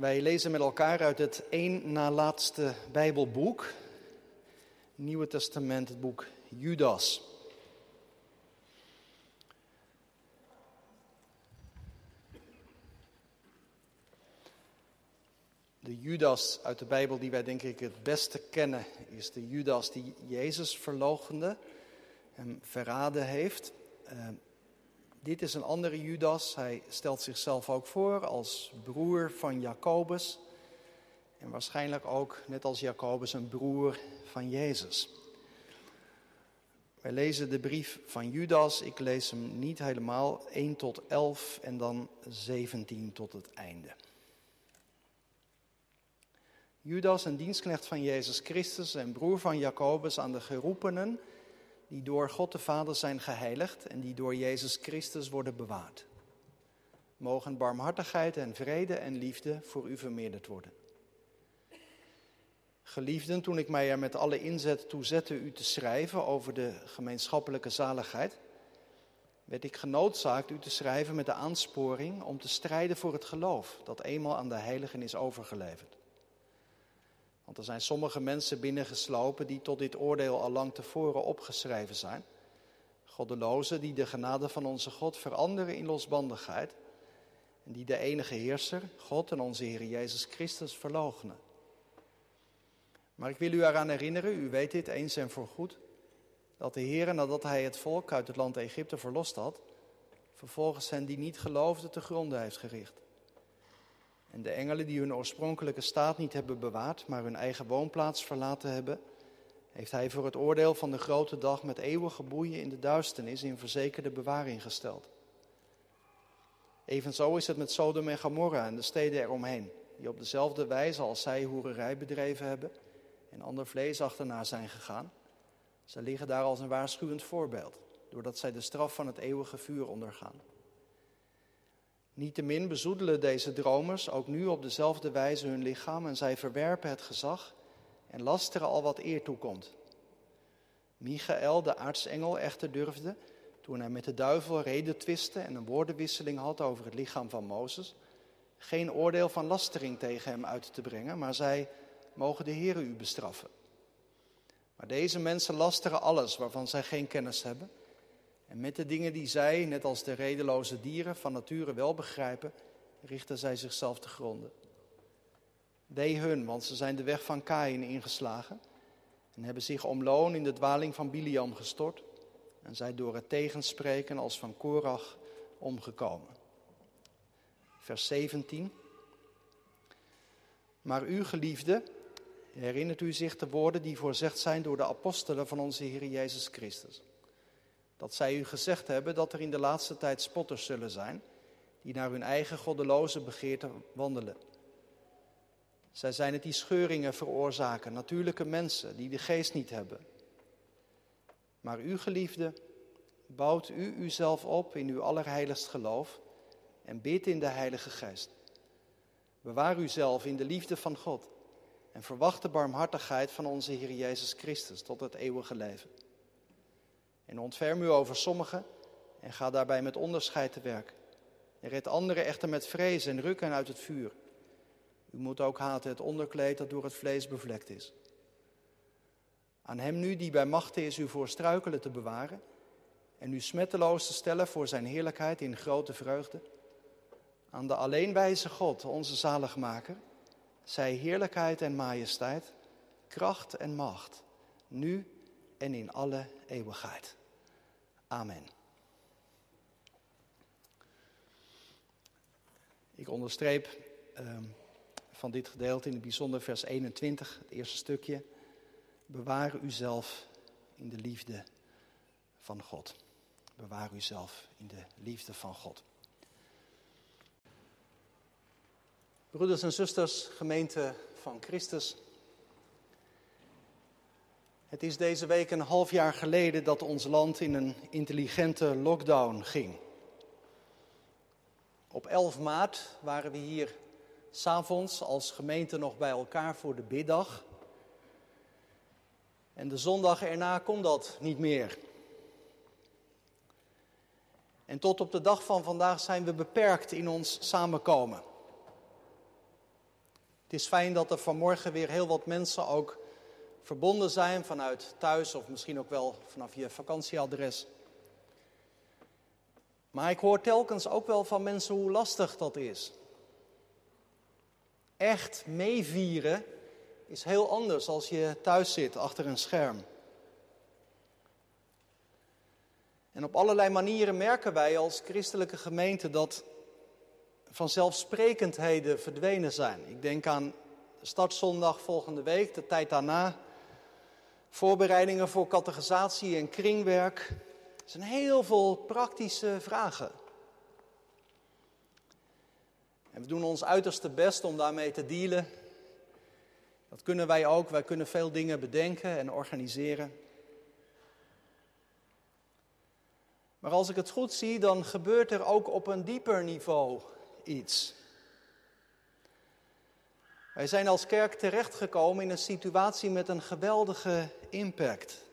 Wij lezen met elkaar uit het één na laatste Bijbelboek, Nieuwe Testament, het boek Judas. De Judas uit de Bijbel die wij denk ik het beste kennen, is de Judas die Jezus verloochende, hem verraden heeft. Dit is een andere Judas. Hij stelt zichzelf ook voor als broer van Jacobus. En waarschijnlijk ook, net als Jacobus, een broer van Jezus. Wij lezen de brief van Judas. Ik lees hem niet helemaal. 1 tot 11 en dan 17 tot het einde. Judas, een dienstknecht van Jezus Christus en broer van Jacobus aan de geroepenen die door God de Vader zijn geheiligd en die door Jezus Christus worden bewaard. Mogen barmhartigheid en vrede en liefde voor u vermeerderd worden. Geliefden, toen ik mij er met alle inzet toe zette u te schrijven over de gemeenschappelijke zaligheid, werd ik genoodzaakt u te schrijven met de aansporing om te strijden voor het geloof dat eenmaal aan de heiligen is overgeleverd. Want er zijn sommige mensen binnengeslopen die tot dit oordeel al lang tevoren opgeschreven zijn. Goddelozen die de genade van onze God veranderen in losbandigheid. En die de enige heerser, God en onze Heer Jezus Christus verloochenen. Maar ik wil u eraan herinneren, u weet dit eens en voorgoed, dat de Heer nadat hij het volk uit het land Egypte verlost had, vervolgens hen die niet geloofden te gronden heeft gericht. En de engelen die hun oorspronkelijke staat niet hebben bewaard, maar hun eigen woonplaats verlaten hebben, heeft hij voor het oordeel van de grote dag met eeuwige boeien in de duisternis in verzekerde bewaring gesteld. Evenzo is het met Sodom en Gomorra en de steden eromheen, die op dezelfde wijze als zij hoererij bedreven hebben en ander vlees achterna zijn gegaan. Zij liggen daar als een waarschuwend voorbeeld, doordat zij de straf van het eeuwige vuur ondergaan. Niettemin bezoedelen deze dromers ook nu op dezelfde wijze hun lichaam en zij verwerpen het gezag en lasteren al wat eer toekomt. Michael, de aartsengel, echter durfde, toen hij met de duivel reden twiste en een woordenwisseling had over het lichaam van Mozes, geen oordeel van lastering tegen hem uit te brengen, maar zei, mogen de Heere u bestraffen. Maar deze mensen lasteren alles waarvan zij geen kennis hebben en met de dingen die zij, net als de redeloze dieren, van nature wel begrijpen, richten zij zichzelf te gronden. Wee hun, want ze zijn de weg van Kain ingeslagen en hebben zich om loon in de dwaling van Biliam gestort en zij door het tegenspreken als van Korach omgekomen. Vers 17. Maar u, geliefde, herinnert u zich de woorden die voorzegd zijn door de apostelen van onze Heer Jezus Christus dat zij u gezegd hebben dat er in de laatste tijd spotters zullen zijn, die naar hun eigen goddeloze begeerte wandelen. Zij zijn het die scheuringen veroorzaken, natuurlijke mensen die de geest niet hebben. Maar u, geliefde, bouwt u uzelf op in uw allerheiligst geloof en bid in de Heilige Geest. Bewaar uzelf in de liefde van God en verwacht de barmhartigheid van onze Heer Jezus Christus tot het eeuwige leven. En ontferm u over sommigen en ga daarbij met onderscheid te werk. En red anderen echter met vrees en rukken uit het vuur. U moet ook haten het onderkleed dat door het vlees bevlekt is. Aan hem nu die bij machten is u voor struikelen te bewaren en u smetteloos te stellen voor zijn heerlijkheid in grote vreugde. Aan de alleenwijze God, onze zaligmaker, zij heerlijkheid en majesteit, kracht en macht, nu en in alle eeuwigheid. Amen. Ik onderstreep uh, van dit gedeelte in het bijzonder vers 21, het eerste stukje. Bewaar uzelf in de liefde van God. Bewaar uzelf in de liefde van God. Broeders en zusters, gemeente van Christus. Het is deze week een half jaar geleden dat ons land in een intelligente lockdown ging. Op 11 maart waren we hier s'avonds als gemeente nog bij elkaar voor de biddag. En de zondag erna kon dat niet meer. En tot op de dag van vandaag zijn we beperkt in ons samenkomen. Het is fijn dat er vanmorgen weer heel wat mensen ook verbonden zijn vanuit thuis of misschien ook wel vanaf je vakantieadres. Maar ik hoor telkens ook wel van mensen hoe lastig dat is. Echt meevieren is heel anders als je thuis zit achter een scherm. En op allerlei manieren merken wij als christelijke gemeente dat vanzelfsprekendheden verdwenen zijn. Ik denk aan startzondag volgende week, de tijd daarna, voorbereidingen voor catechisatie en kringwerk. Er zijn heel veel praktische vragen. En we doen ons uiterste best om daarmee te dealen. Dat kunnen wij ook. Wij kunnen veel dingen bedenken en organiseren. Maar als ik het goed zie, dan gebeurt er ook op een dieper niveau iets. Wij zijn als kerk terechtgekomen in een situatie met een geweldige impact.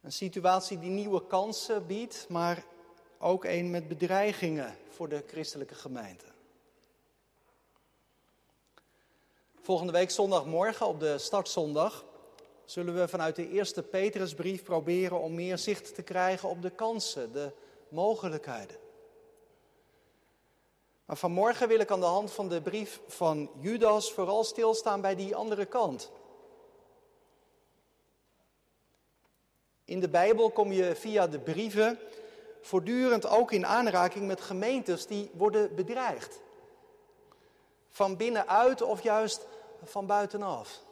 Een situatie die nieuwe kansen biedt, maar ook een met bedreigingen voor de christelijke gemeente. Volgende week zondagmorgen op de startzondag zullen we vanuit de eerste Petrusbrief proberen om meer zicht te krijgen op de kansen, de mogelijkheden. Maar vanmorgen wil ik aan de hand van de brief van Judas vooral stilstaan bij die andere kant. In de Bijbel kom je via de brieven voortdurend ook in aanraking met gemeentes die worden bedreigd. Van binnenuit of juist van buitenaf.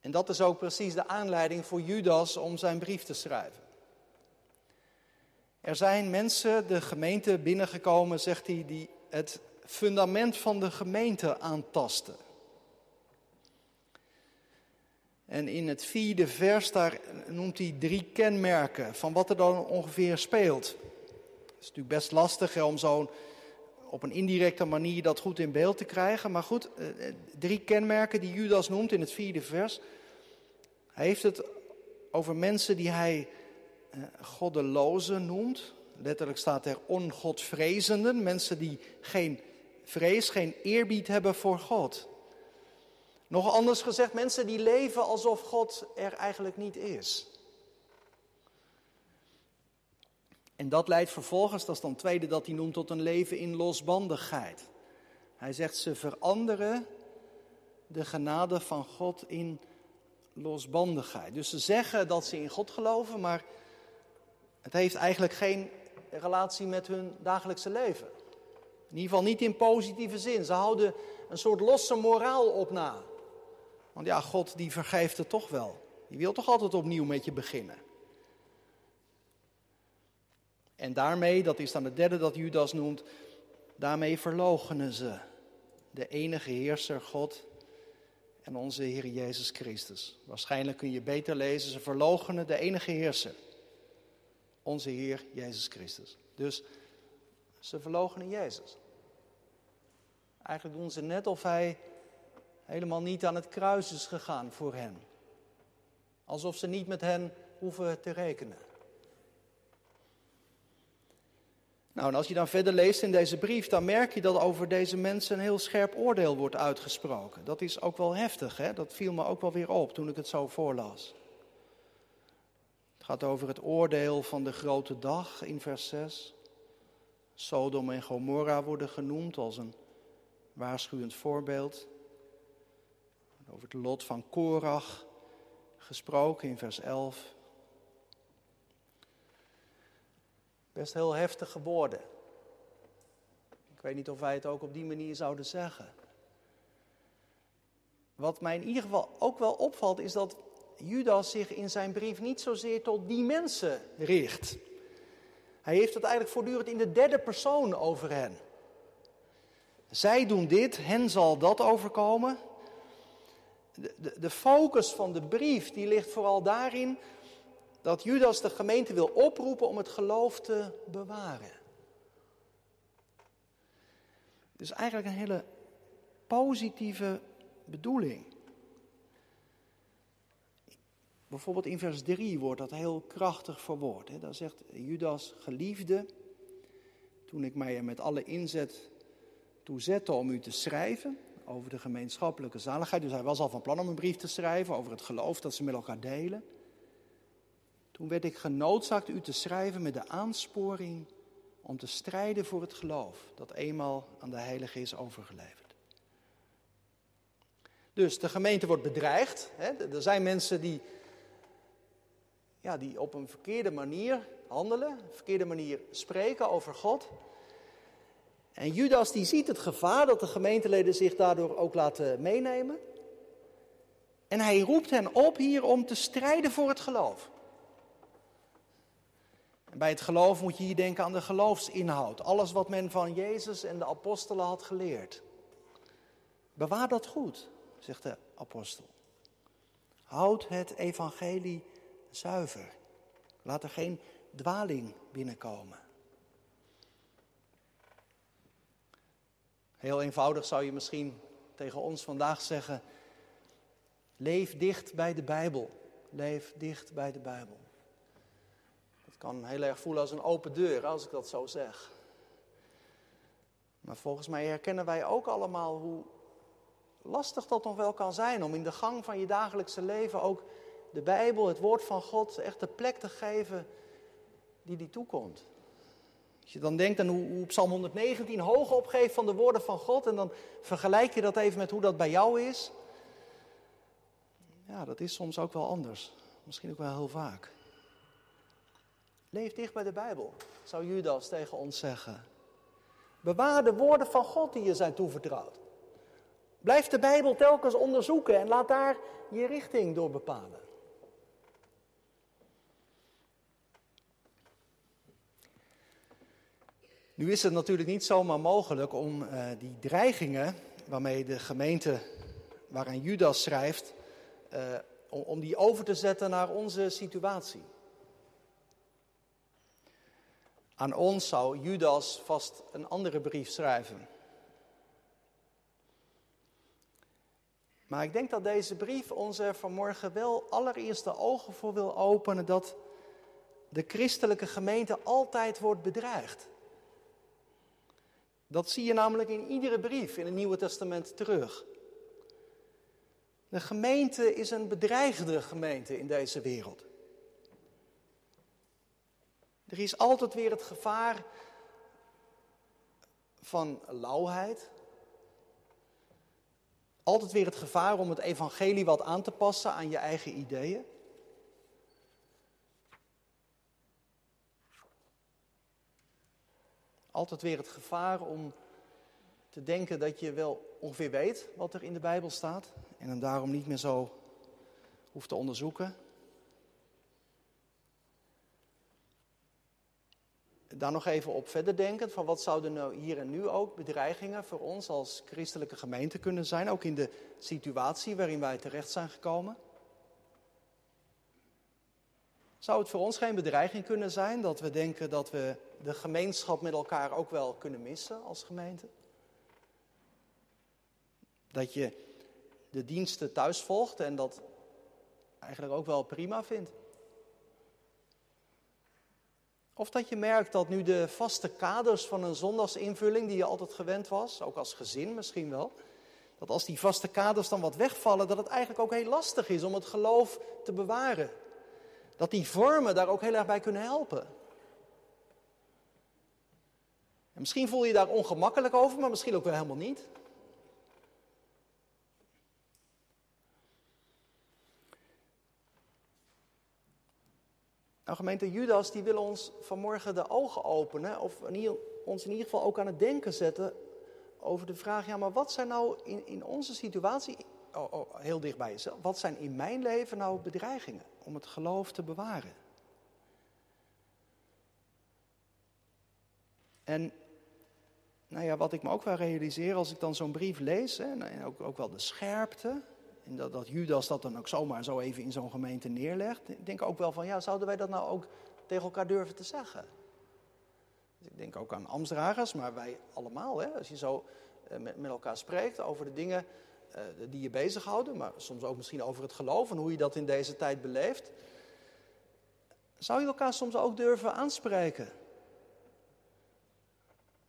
En dat is ook precies de aanleiding voor Judas om zijn brief te schrijven. Er zijn mensen de gemeente binnengekomen, zegt hij, die het fundament van de gemeente aantasten. En in het vierde vers, daar noemt hij drie kenmerken van wat er dan ongeveer speelt. Het is natuurlijk best lastig hè, om zo op een indirecte manier dat goed in beeld te krijgen. Maar goed, eh, drie kenmerken die Judas noemt in het vierde vers. Hij heeft het over mensen die hij goddelozen noemt. Letterlijk staat er ongodvrezenden, mensen die geen vrees, geen eerbied hebben voor God. Nog anders gezegd, mensen die leven alsof God er eigenlijk niet is. En dat leidt vervolgens, dat is dan tweede dat hij noemt, tot een leven in losbandigheid. Hij zegt ze veranderen de genade van God in losbandigheid. Dus ze zeggen dat ze in God geloven, maar het heeft eigenlijk geen relatie met hun dagelijkse leven. In ieder geval niet in positieve zin. Ze houden een soort losse moraal op na. Want ja, God die vergeeft het toch wel. Die wil toch altijd opnieuw met je beginnen. En daarmee, dat is dan het derde dat Judas noemt, daarmee verloochenen ze de enige heerser God en onze Heer Jezus Christus. Waarschijnlijk kun je beter lezen, ze verloochenen de enige heerser, onze Heer Jezus Christus. Dus ze verloochenen Jezus. Eigenlijk doen ze net of hij helemaal niet aan het kruis is gegaan voor hen. Alsof ze niet met hen hoeven te rekenen. Nou, en als je dan verder leest in deze brief, dan merk je dat over deze mensen een heel scherp oordeel wordt uitgesproken. Dat is ook wel heftig, hè? dat viel me ook wel weer op toen ik het zo voorlas. Gaat over het oordeel van de grote dag in vers 6. Sodom en Gomorra worden genoemd als een waarschuwend voorbeeld. Over het lot van Korach gesproken in vers 11. Best heel heftige woorden. Ik weet niet of wij het ook op die manier zouden zeggen. Wat mij in ieder geval ook wel opvalt, is dat Judas zich in zijn brief niet zozeer tot die mensen richt. Hij heeft het eigenlijk voortdurend in de derde persoon over hen. Zij doen dit, hen zal dat overkomen. De, de, de focus van de brief die ligt vooral daarin dat Judas de gemeente wil oproepen om het geloof te bewaren. Dus eigenlijk een hele positieve bedoeling. Bijvoorbeeld in vers 3 wordt dat heel krachtig verwoord. Hè? Daar zegt Judas, geliefde, toen ik mij er met alle inzet toe zette om u te schrijven over de gemeenschappelijke zaligheid. Dus hij was al van plan om een brief te schrijven over het geloof dat ze met elkaar delen. Toen werd ik genoodzaakt u te schrijven met de aansporing om te strijden voor het geloof dat eenmaal aan de heilige is overgeleverd. Dus de gemeente wordt bedreigd. Hè? Er zijn mensen die, ja, die op een verkeerde manier handelen, een verkeerde manier spreken over God. En Judas die ziet het gevaar dat de gemeenteleden zich daardoor ook laten meenemen. En hij roept hen op hier om te strijden voor het geloof. En bij het geloof moet je hier denken aan de geloofsinhoud. Alles wat men van Jezus en de apostelen had geleerd. Bewaar dat goed, zegt de apostel. Houd het evangelie zuiver. Laat er geen dwaling binnenkomen. Heel eenvoudig zou je misschien tegen ons vandaag zeggen: leef dicht bij de Bijbel. Leef dicht bij de Bijbel. Dat kan heel erg voelen als een open deur als ik dat zo zeg. Maar volgens mij herkennen wij ook allemaal hoe lastig dat nog wel kan zijn om in de gang van je dagelijkse leven ook de Bijbel, het woord van God, echt de plek te geven die die toekomt. Als je dan denkt aan hoe, hoe Psalm 119 hoog opgeeft van de woorden van God en dan vergelijk je dat even met hoe dat bij jou is. Ja, dat is soms ook wel anders. Misschien ook wel heel vaak. Leef dicht bij de Bijbel, zou Judas tegen ons zeggen. Bewaar de woorden van God die je zijn toevertrouwd. Blijf de Bijbel telkens onderzoeken en laat daar je richting door bepalen. Nu is het natuurlijk niet zomaar mogelijk om uh, die dreigingen waarmee de gemeente waaraan Judas schrijft, om, om die over te zetten naar onze situatie. Aan ons zou Judas vast een andere brief schrijven. Maar ik denk dat deze brief ons er vanmorgen wel allereerst de ogen voor wil openen dat de christelijke gemeente altijd wordt bedreigd. Dat zie je namelijk in iedere brief in het Nieuwe Testament terug. De gemeente is een bedreigde gemeente in deze wereld. Er is altijd weer het gevaar van lauwheid. Altijd weer het gevaar om het evangelie wat aan te passen aan je eigen ideeën. Altijd weer het gevaar om te denken dat je wel ongeveer weet wat er in de Bijbel staat en hem daarom niet meer zo hoeft te onderzoeken. Daar nog even op verder denken van wat zouden nou hier en nu ook bedreigingen voor ons als christelijke gemeente kunnen zijn, ook in de situatie waarin wij terecht zijn gekomen. Zou het voor ons geen bedreiging kunnen zijn dat we denken dat we de gemeenschap met elkaar ook wel kunnen missen als gemeente? Dat je de diensten thuis volgt en dat eigenlijk ook wel prima vindt. Of dat je merkt dat nu de vaste kaders van een zondagsinvulling die je altijd gewend was, ook als gezin misschien wel, dat als die vaste kaders dan wat wegvallen, dat het eigenlijk ook heel lastig is om het geloof te bewaren. Dat die vormen daar ook heel erg bij kunnen helpen. En misschien voel je je daar ongemakkelijk over, maar misschien ook wel helemaal niet. Nou gemeente Judas, die wil ons vanmorgen de ogen openen, of ons in ieder geval ook aan het denken zetten over de vraag, ja maar wat zijn nou in, in onze situatie, oh, oh, heel dicht bij jezelf, wat zijn in mijn leven nou bedreigingen om het geloof te bewaren? En nou ja, wat ik me ook wel realiseer als ik dan zo'n brief lees, hè, en ook, ook wel de scherpte, en dat, dat Judas dat dan ook zomaar zo even in zo'n gemeente neerlegt. Ik denk ook wel van, ja, zouden wij dat nou ook tegen elkaar durven te zeggen? Dus ik denk ook aan Amstdragers, maar wij allemaal. Hè? Als je zo eh, met, met elkaar spreekt over de dingen uh, die je bezighouden, maar soms ook misschien over het geloof en hoe je dat in deze tijd beleeft. Zou je elkaar soms ook durven aanspreken?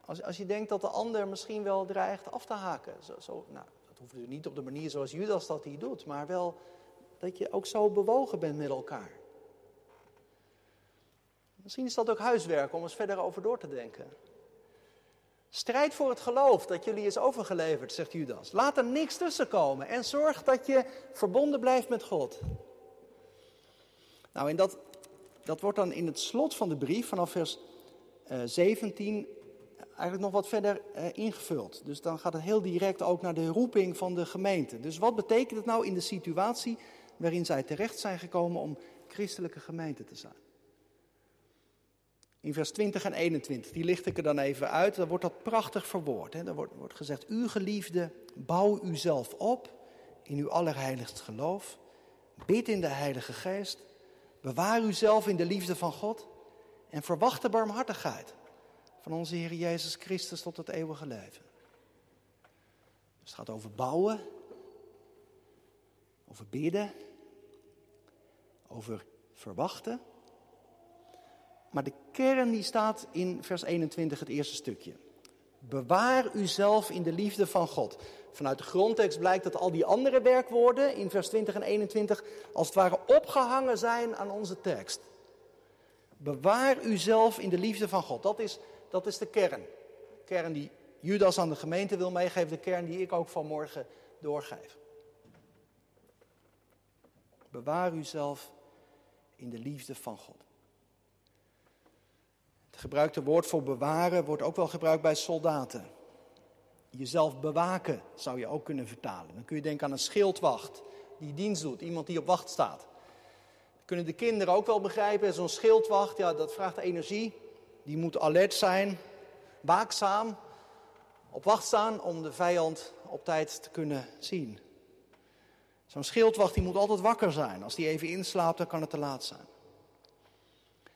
Als, als je denkt dat de ander misschien wel dreigt af te haken. Zo, zo, nou, dat hoeft natuurlijk niet op de manier zoals Judas dat hier doet, maar wel dat je ook zo bewogen bent met elkaar. Misschien is dat ook huiswerk om eens verder over door te denken. Strijd voor het geloof dat jullie is overgeleverd, zegt Judas. Laat er niks tussen komen en zorg dat je verbonden blijft met God. Nou, en dat, dat wordt dan in het slot van de brief, vanaf vers uh, eh, 17, eigenlijk nog wat verder uh, ingevuld. Dus dan gaat het heel direct ook naar de roeping van de gemeente. Dus wat betekent het nou in de situatie waarin zij terecht zijn gekomen om christelijke gemeente te zijn? In vers 20 en 21, die licht ik er dan even uit. Dan wordt dat prachtig verwoord. Hè? Wordt, wordt gezegd, u geliefde, bouw uzelf op in uw allerheiligst geloof. Bid in de Heilige Geest. Bewaar uzelf in de liefde van God. En verwacht de barmhartigheid van onze Heer Jezus Christus tot het eeuwige leven. Dus het gaat over bouwen, over bidden, over verwachten. Maar de kern die staat in vers 21, het eerste stukje. Bewaar uzelf in de liefde van God. Vanuit de grondtekst blijkt dat al die andere werkwoorden in vers 20 en 21 als het ware opgehangen zijn aan onze tekst. Bewaar uzelf in de liefde van God. Dat is, dat is de kern. De kern die Judas aan de gemeente wil meegeven, de kern die ik ook vanmorgen doorgeef. Bewaar uzelf in de liefde van God. Het gebruikte woord voor bewaren wordt ook wel gebruikt bij soldaten. Jezelf bewaken zou je ook kunnen vertalen. Dan kun je denken aan een schildwacht die dienst doet, iemand die op wacht staat. Dat kunnen de kinderen ook wel begrijpen. Zo'n schildwacht, ja, dat vraagt energie. Die moet alert zijn, waakzaam, op wacht staan om de vijand op tijd te kunnen zien. Zo'n schildwacht die moet altijd wakker zijn. Als die even inslaapt, dan kan het te laat zijn.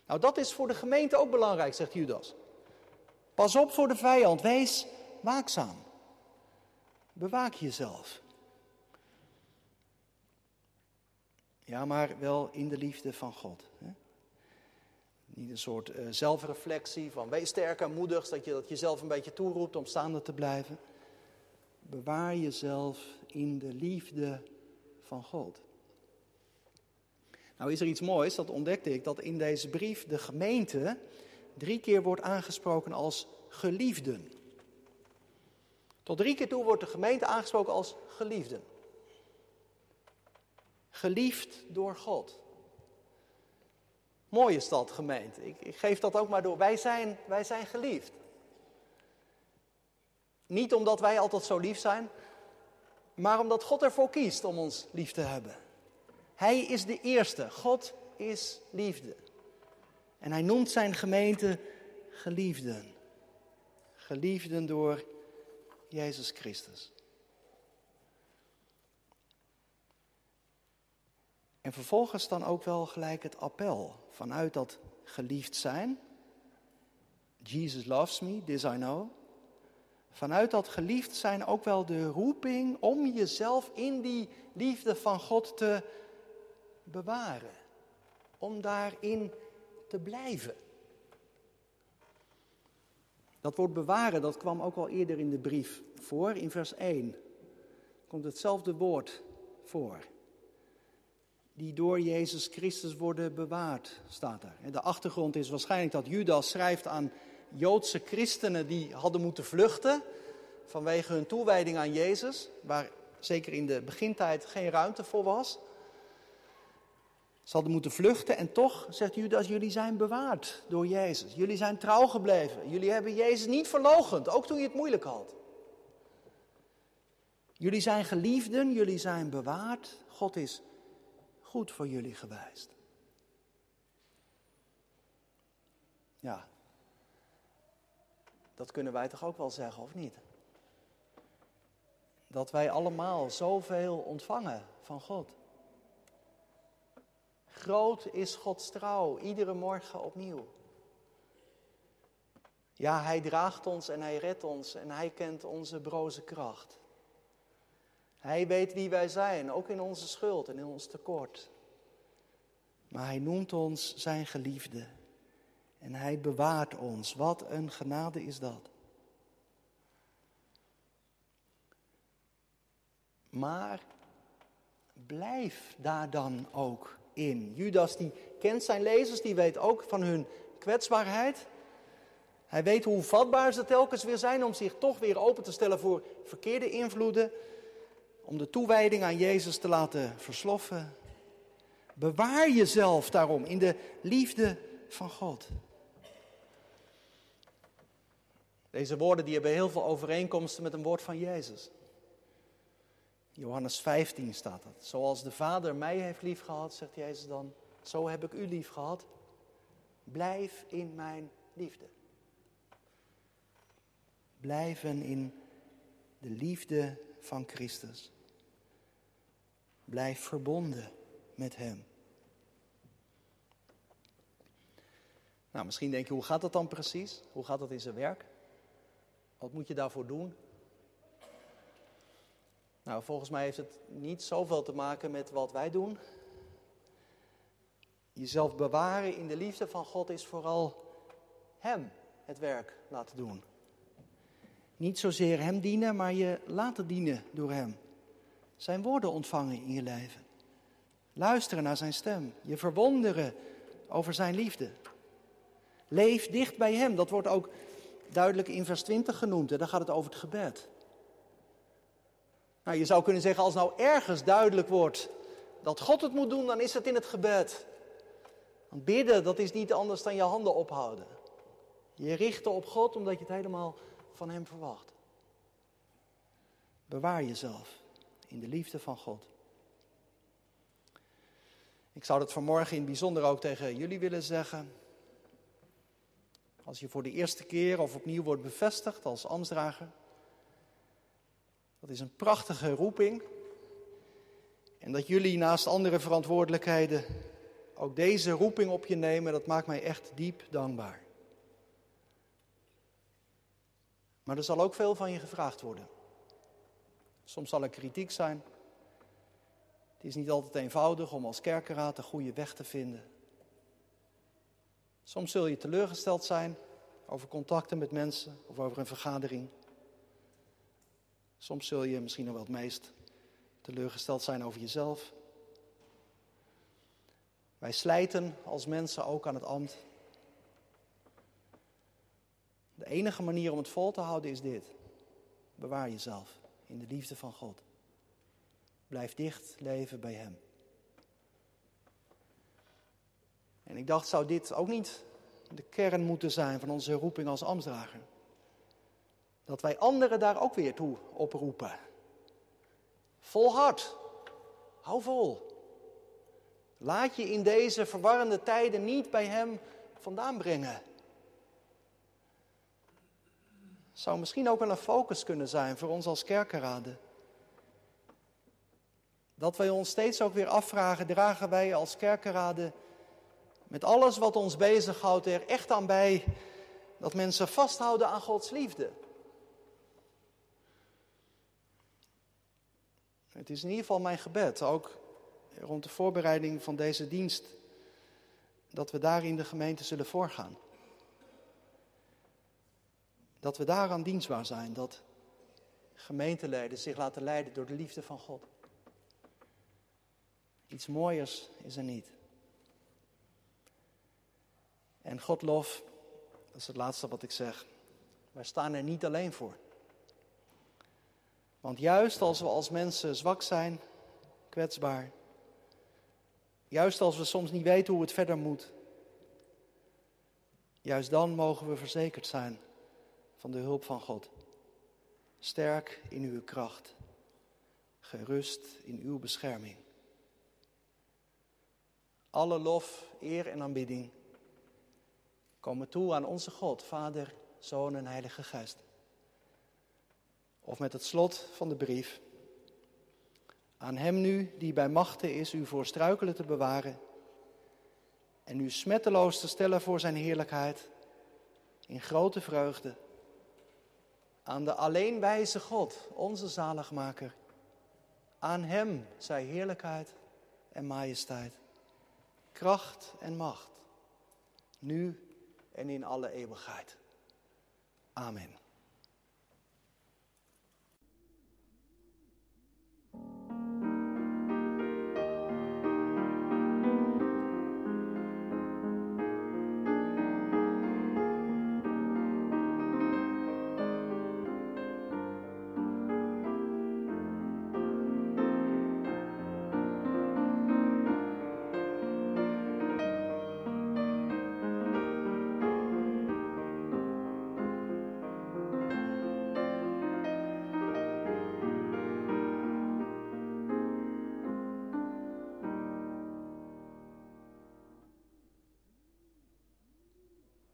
Nou, dat is voor de gemeente ook belangrijk, zegt Judas. Pas op voor de vijand, wees waakzaam. Bewaak jezelf. Ja, maar wel in de liefde van God. Hè? Niet een soort uh, zelfreflectie van wees sterk en moedig, dat je dat jezelf een beetje toeroept om staande te blijven. Bewaar jezelf in de liefde van God. Nou is er iets moois, dat ontdekte ik, dat in deze brief de gemeente drie keer wordt aangesproken als geliefden. Tot drie keer toe wordt de gemeente aangesproken als geliefden. Geliefd door God. Mooi is dat, gemeente. Ik, ik, geef dat ook maar door. Wij zijn, wij zijn geliefd. Niet omdat wij altijd zo lief zijn, maar omdat God ervoor kiest om ons lief te hebben. Hij is de eerste. God is liefde. En hij noemt zijn gemeente geliefden. Geliefden door Jezus Christus. En vervolgens dan ook wel gelijk het appel vanuit dat geliefd zijn. Jesus loves me, this I know. Vanuit dat geliefd zijn ook wel de roeping om jezelf in die liefde van God te bewaren. Om daarin te blijven. Dat woord bewaren, dat kwam ook al eerder in de brief voor. In vers 1 komt hetzelfde woord voor. Die door Jezus Christus worden bewaard, staat er. De achtergrond is waarschijnlijk dat Judas schrijft aan Joodse christenen die hadden moeten vluchten vanwege hun toewijding aan Jezus, waar zeker in de begintijd geen ruimte voor was. Ze hadden moeten vluchten en toch, zegt Judas, jullie zijn bewaard door Jezus. Jullie zijn trouw gebleven. Jullie hebben Jezus niet verlogend, ook toen je het moeilijk had. Jullie zijn geliefden, jullie zijn bewaard. God is goed voor jullie geweest. Ja, dat kunnen wij toch ook wel zeggen, of niet? Dat wij allemaal zoveel ontvangen van God. Groot is Gods trouw, iedere morgen opnieuw. Ja, Hij draagt ons en Hij redt ons en Hij kent onze broze kracht. Hij weet wie wij zijn, ook in onze schuld en in ons tekort. Maar hij noemt ons zijn geliefde. En hij bewaart ons. Wat een genade is dat. Maar blijf daar dan ook in. Judas die kent zijn lezers, die weet ook van hun kwetsbaarheid. Hij weet hoe vatbaar ze telkens weer zijn om zich toch weer open te stellen voor verkeerde invloeden. Om de toewijding aan Jezus te laten versloffen. Bewaar jezelf daarom in de liefde van God. Deze woorden die hebben heel veel overeenkomsten met een woord van Jezus. Johannes 15 staat dat. Zoals de Vader mij heeft lief gehad, zegt Jezus dan, zo heb ik u lief gehad. Blijf in mijn liefde. Blijven in de liefde van Christus. Blijf verbonden met Hem. Nou, misschien denk je, hoe gaat dat dan precies? Hoe gaat dat in zijn werk? Wat moet je daarvoor doen? Nou, volgens mij heeft het niet zoveel te maken met wat wij doen. Jezelf bewaren in de liefde van God is vooral Hem het werk laten doen. Niet zozeer Hem dienen, maar je laten dienen door Hem. Zijn woorden ontvangen in je leven. Luisteren naar Zijn stem. Je verwonderen over Zijn liefde. Leef dicht bij Hem. Dat wordt ook duidelijk in vers 20 genoemd. En daar gaat het over het gebed. Nou, je zou kunnen zeggen, als nou ergens duidelijk wordt dat God het moet doen, dan is het in het gebed. Want bidden, dat is niet anders dan je handen ophouden. Je richten op God omdat je het helemaal van Hem verwacht. Bewaar jezelf in de liefde van God. Ik zou dat vanmorgen in het bijzonder ook tegen jullie willen zeggen. Als je voor de eerste keer of opnieuw wordt bevestigd als ambtsdrager. Dat is een prachtige roeping. En dat jullie naast andere verantwoordelijkheden ook deze roeping op je nemen, dat maakt mij echt diep dankbaar. Maar er zal ook veel van je gevraagd worden. Soms zal er kritiek zijn. Het is niet altijd eenvoudig om als kerkenraad een goede weg te vinden. Soms zul je teleurgesteld zijn over contacten met mensen of over een vergadering. Soms zul je misschien nog wel het meest teleurgesteld zijn over jezelf. Wij slijten als mensen ook aan het ambt. De enige manier om het vol te houden is dit. Bewaar jezelf in de liefde van God. Blijf dicht leven bij Hem. En ik dacht, zou dit ook niet de kern moeten zijn van onze roeping als ambtsdrager? Dat wij anderen daar ook weer toe oproepen. Volhard. Hou vol. Laat je in deze verwarrende tijden niet bij Hem vandaan brengen. Zou misschien ook wel een focus kunnen zijn voor ons als kerkenraden. Dat wij ons steeds ook weer afvragen, dragen wij als kerkenraden met alles wat ons bezighoudt er echt aan bij dat mensen vasthouden aan Gods liefde? Het is in ieder geval mijn gebed, ook rond de voorbereiding van deze dienst, dat we daar in de gemeente zullen voorgaan. Dat we daaraan dienstbaar zijn, dat gemeenteleden zich laten leiden door de liefde van God. Iets mooiers is er niet. En God lof, dat is het laatste wat ik zeg. Wij staan er niet alleen voor. Want juist als we als mensen zwak zijn, kwetsbaar, juist als we soms niet weten hoe het verder moet, juist dan mogen we verzekerd zijn van de hulp van God. Sterk in uw kracht, gerust in uw bescherming. Alle lof, eer en aanbidding komen toe aan onze God, Vader, Zoon en Heilige Geest. Of met het slot van de brief. Aan Hem nu, die bij machten is u voor struikelen te bewaren en u smetteloos te stellen voor Zijn heerlijkheid in grote vreugde. Aan de alleen wijze God, onze zaligmaker. Aan Hem zij heerlijkheid en majesteit, kracht en macht, nu en in alle eeuwigheid. Amen.